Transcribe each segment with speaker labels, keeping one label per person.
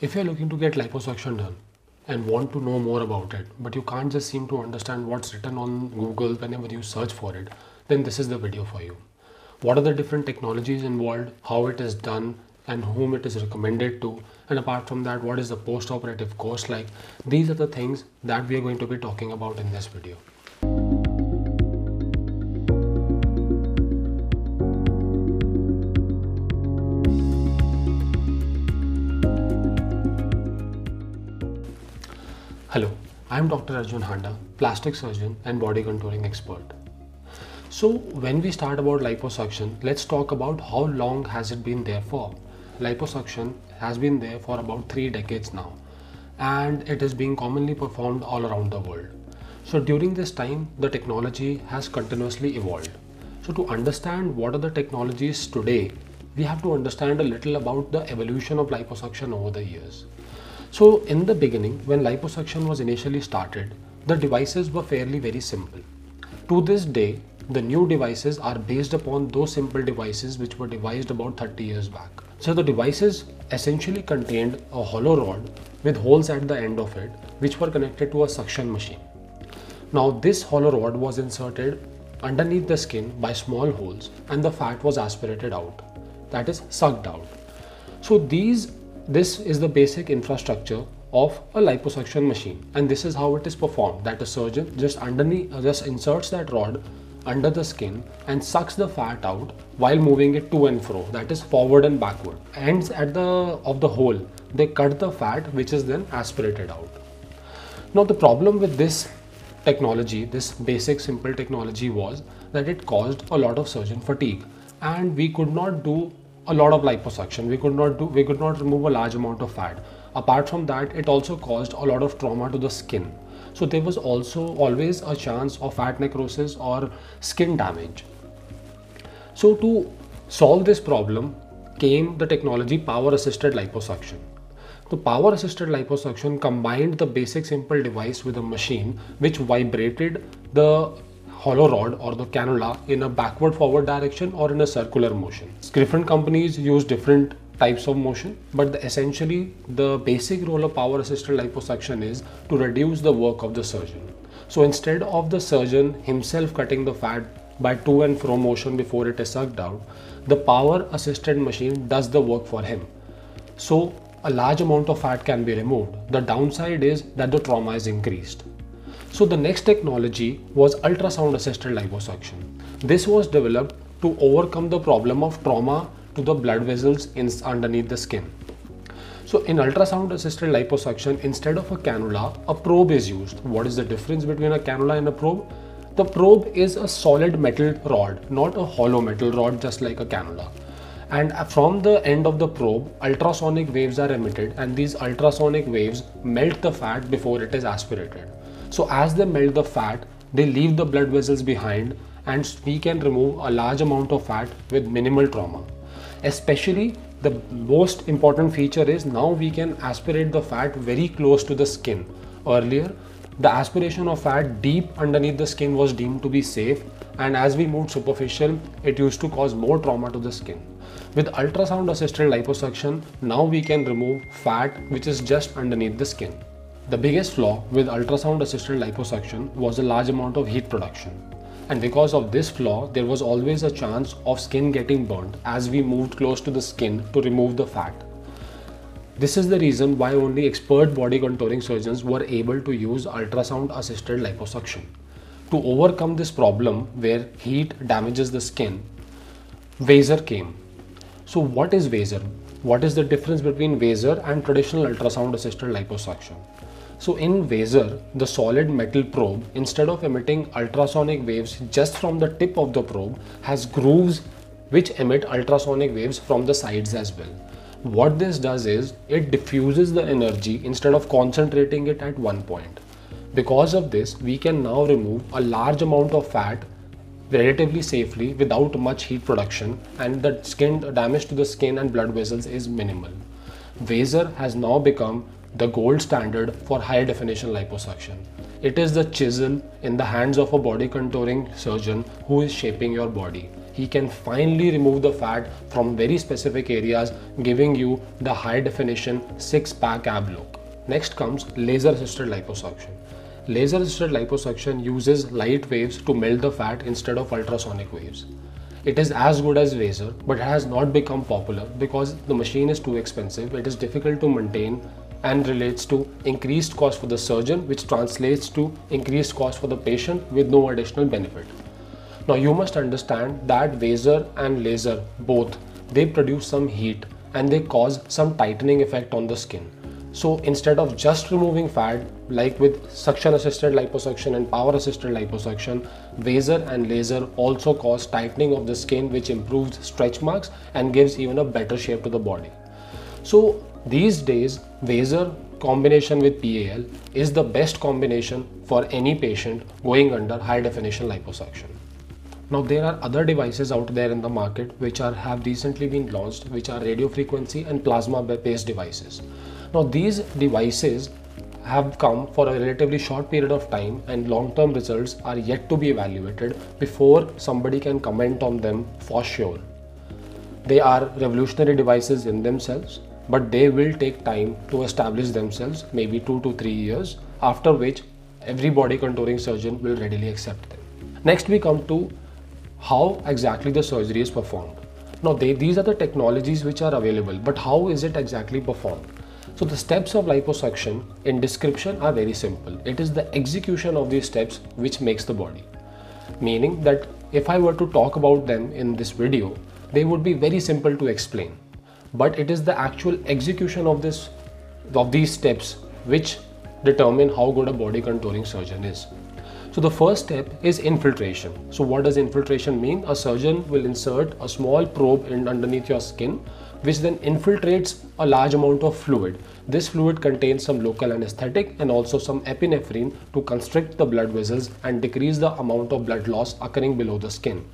Speaker 1: If you're looking to get liposuction done and want to know more about it, but you can't just seem to understand what's written on Google whenever you search for it, then this is the video for you. What are the different technologies involved, how it is done, and whom it is recommended to, and apart from that, what is the post operative course like? These are the things that we are going to be talking about in this video. Hello, I am Dr. Arjun Handa, plastic surgeon and body contouring expert. So when we start about liposuction, let's talk about how long has it been there for. Liposuction has been there for about 3 decades now and it is being commonly performed all around the world. So during this time, the technology has continuously evolved. So to understand what are the technologies today, we have to understand a little about the evolution of liposuction over the years. So in the beginning, when liposuction was initially started, the devices were fairly very simple. To this day, the new devices are based upon those simple devices which were devised about 30 years back. So the devices essentially contained a hollow rod with holes at the end of it which were connected to a suction machine. Now this hollow rod was inserted underneath the skin by small holes and the fat was aspirated out that is sucked out. So these this is the basic infrastructure of a liposuction machine and this is how it is performed that a surgeon just underneath uh, just inserts that rod under the skin and sucks the fat out while moving it to and fro that is forward and backward. Ends at the of the hole. They cut the fat which is then aspirated out. Now the problem with this technology this basic simple technology was that it caused a lot of surgeon fatigue and we could not do a lot of liposuction. We could not do we could not remove a large amount of fat. Apart from that, it also caused a lot of trauma to the skin. So there was also always a chance of fat necrosis or skin damage. So to solve this problem came the technology power assisted liposuction. The power assisted liposuction combined the basic simple device with a machine which vibrated the hollow rod or the cannula in a backward forward direction or in a circular motion. Different companies use different types of motion but the, essentially the basic role of power assisted liposuction is to reduce the work of the surgeon. So instead of the surgeon himself cutting the fat by to and fro motion before it is sucked out, the power assisted machine does the work for him. So a large amount of fat can be removed. The downside is that the trauma is increased. So the next technology was ultrasound assisted liposuction. This was developed to overcome the problem of trauma to the blood vessels in, underneath the skin. So in ultrasound assisted liposuction, instead of a cannula, a probe is used. What is the difference between a cannula and a probe? The probe is a solid metal rod, not a hollow metal rod just like a cannula. And uh, from the end of the probe, ultrasonic waves are emitted and these ultrasonic waves melt the fat before it is aspirated. So as they melt the fat, they leave the blood vessels behind and we can remove a large amount of fat with minimal trauma. Especially the most important feature is now we can aspirate the fat very close to the skin. Earlier, the aspiration of fat deep underneath the skin was deemed to be safe and as we moved superficial, it used to cause more trauma to the skin. With ultrasound assisted liposuction, now we can remove fat which is just underneath the skin. The biggest flaw with ultrasound assisted liposuction was a large amount of heat production. And because of this flaw, there was always a chance of skin getting burnt as we moved close to the skin to remove the fat. This is the reason why only expert body contouring surgeons were able to use ultrasound assisted liposuction. To overcome this problem where heat damages the skin, Vaser came. So what is Vaser? What is the difference between Vaser and traditional ultrasound assisted liposuction? So in Vaser, the solid metal probe, instead of emitting ultrasonic waves just from the tip of the probe, has grooves which emit ultrasonic waves from the sides as well. What this does is, it diffuses the energy instead of concentrating it at one point. Because of this, we can now remove a large amount of fat relatively safely without much heat production and the skin damage to the skin and blood vessels is minimal. Vaser has now become the gold standard for high definition liposuction. It is the chisel in the hands of a body contouring surgeon who is shaping your body. he can finally remove the fat from very specific areas, giving you the high definition six pack ab look. Next comes laser assisted liposuction. Laser assisted liposuction uses light waves to melt the fat instead of ultrasonic waves. It is as good as laser, but has not become popular because the machine is too expensive, it is difficult to maintain and relates to increased cost for the surgeon which translates to increased cost for the patient with no additional benefit. Now you must understand that Vaser and laser both they produce some heat and they cause some tightening effect on the skin. So instead of just removing fat like with suction assisted liposuction and power assisted liposuction, Vaser and laser also cause tightening of the skin which improves stretch marks and gives even a better shape to the body. So these days, Vaser combination with PAL is the best combination for any patient going under high definition liposuction. Now there are other devices out there in the market which are have recently been launched which are radio frequency and plasma based devices. Now these devices have come for a relatively short period of time and long term results are yet to be evaluated before somebody can comment on them for sure. They are revolutionary devices in themselves but they will take time to establish themselves, maybe two to three years, after which every body contouring surgeon will readily accept them. Next, we come to how exactly the surgery is performed. Now, they, these are the technologies which are available, but how is it exactly performed? So, the steps of liposuction in description are very simple. It is the execution of these steps which makes the body. Meaning that if I were to talk about them in this video, they would be very simple to explain but it is the actual execution of this of these steps which determine how good a body contouring surgeon is. So the first step is infiltration. So what does infiltration mean? A surgeon will insert a small probe in underneath your skin which then infiltrates a large amount of fluid. This fluid contains some local anesthetic and also some epinephrine to constrict the blood vessels and decrease the amount of blood loss occurring below the skin.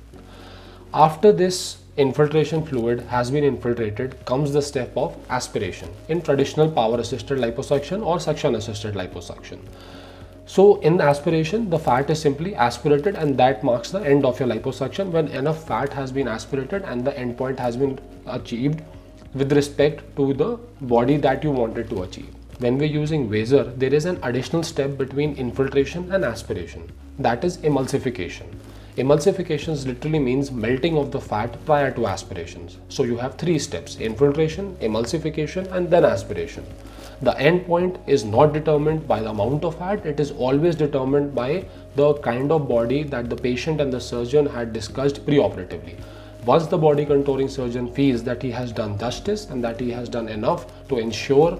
Speaker 1: After this infiltration fluid has been infiltrated comes the step of aspiration in traditional power assisted liposuction or suction assisted liposuction. So in aspiration, the fat is simply aspirated and that marks the end of your liposuction when enough fat has been aspirated and the endpoint has been achieved with respect to the body that you wanted to achieve. When we're using Vaser, there is an additional step between infiltration and aspiration. That is emulsification. Emulsifications literally means melting of the fat prior to aspirations. So you have three steps, infiltration, emulsification and then aspiration. The end point is not determined by the amount of fat, it is always determined by the kind of body that the patient and the surgeon had discussed preoperatively. Once the body contouring surgeon feels that he has done justice and that he has done enough to ensure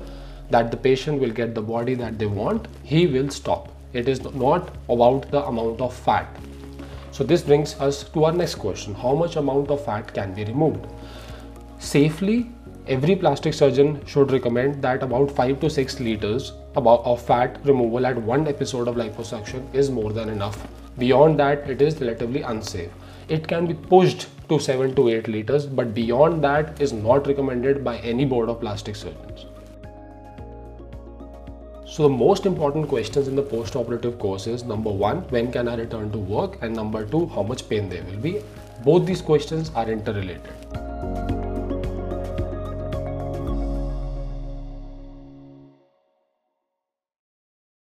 Speaker 1: that the patient will get the body that they want, he will stop. It is not about the amount of fat. So this brings us to our next question. How much amount of fat can be removed? Safely, every plastic surgeon should recommend that about 5 to 6 liters of fat removal at one episode of liposuction is more than enough. Beyond that, it is relatively unsafe. It can be pushed to 7 to 8 liters, but beyond that is not recommended by any board of plastic surgeons. So the most important questions in the post-operative course is number one, when can I return to work? And number two, how much pain there will be? Both these questions are interrelated.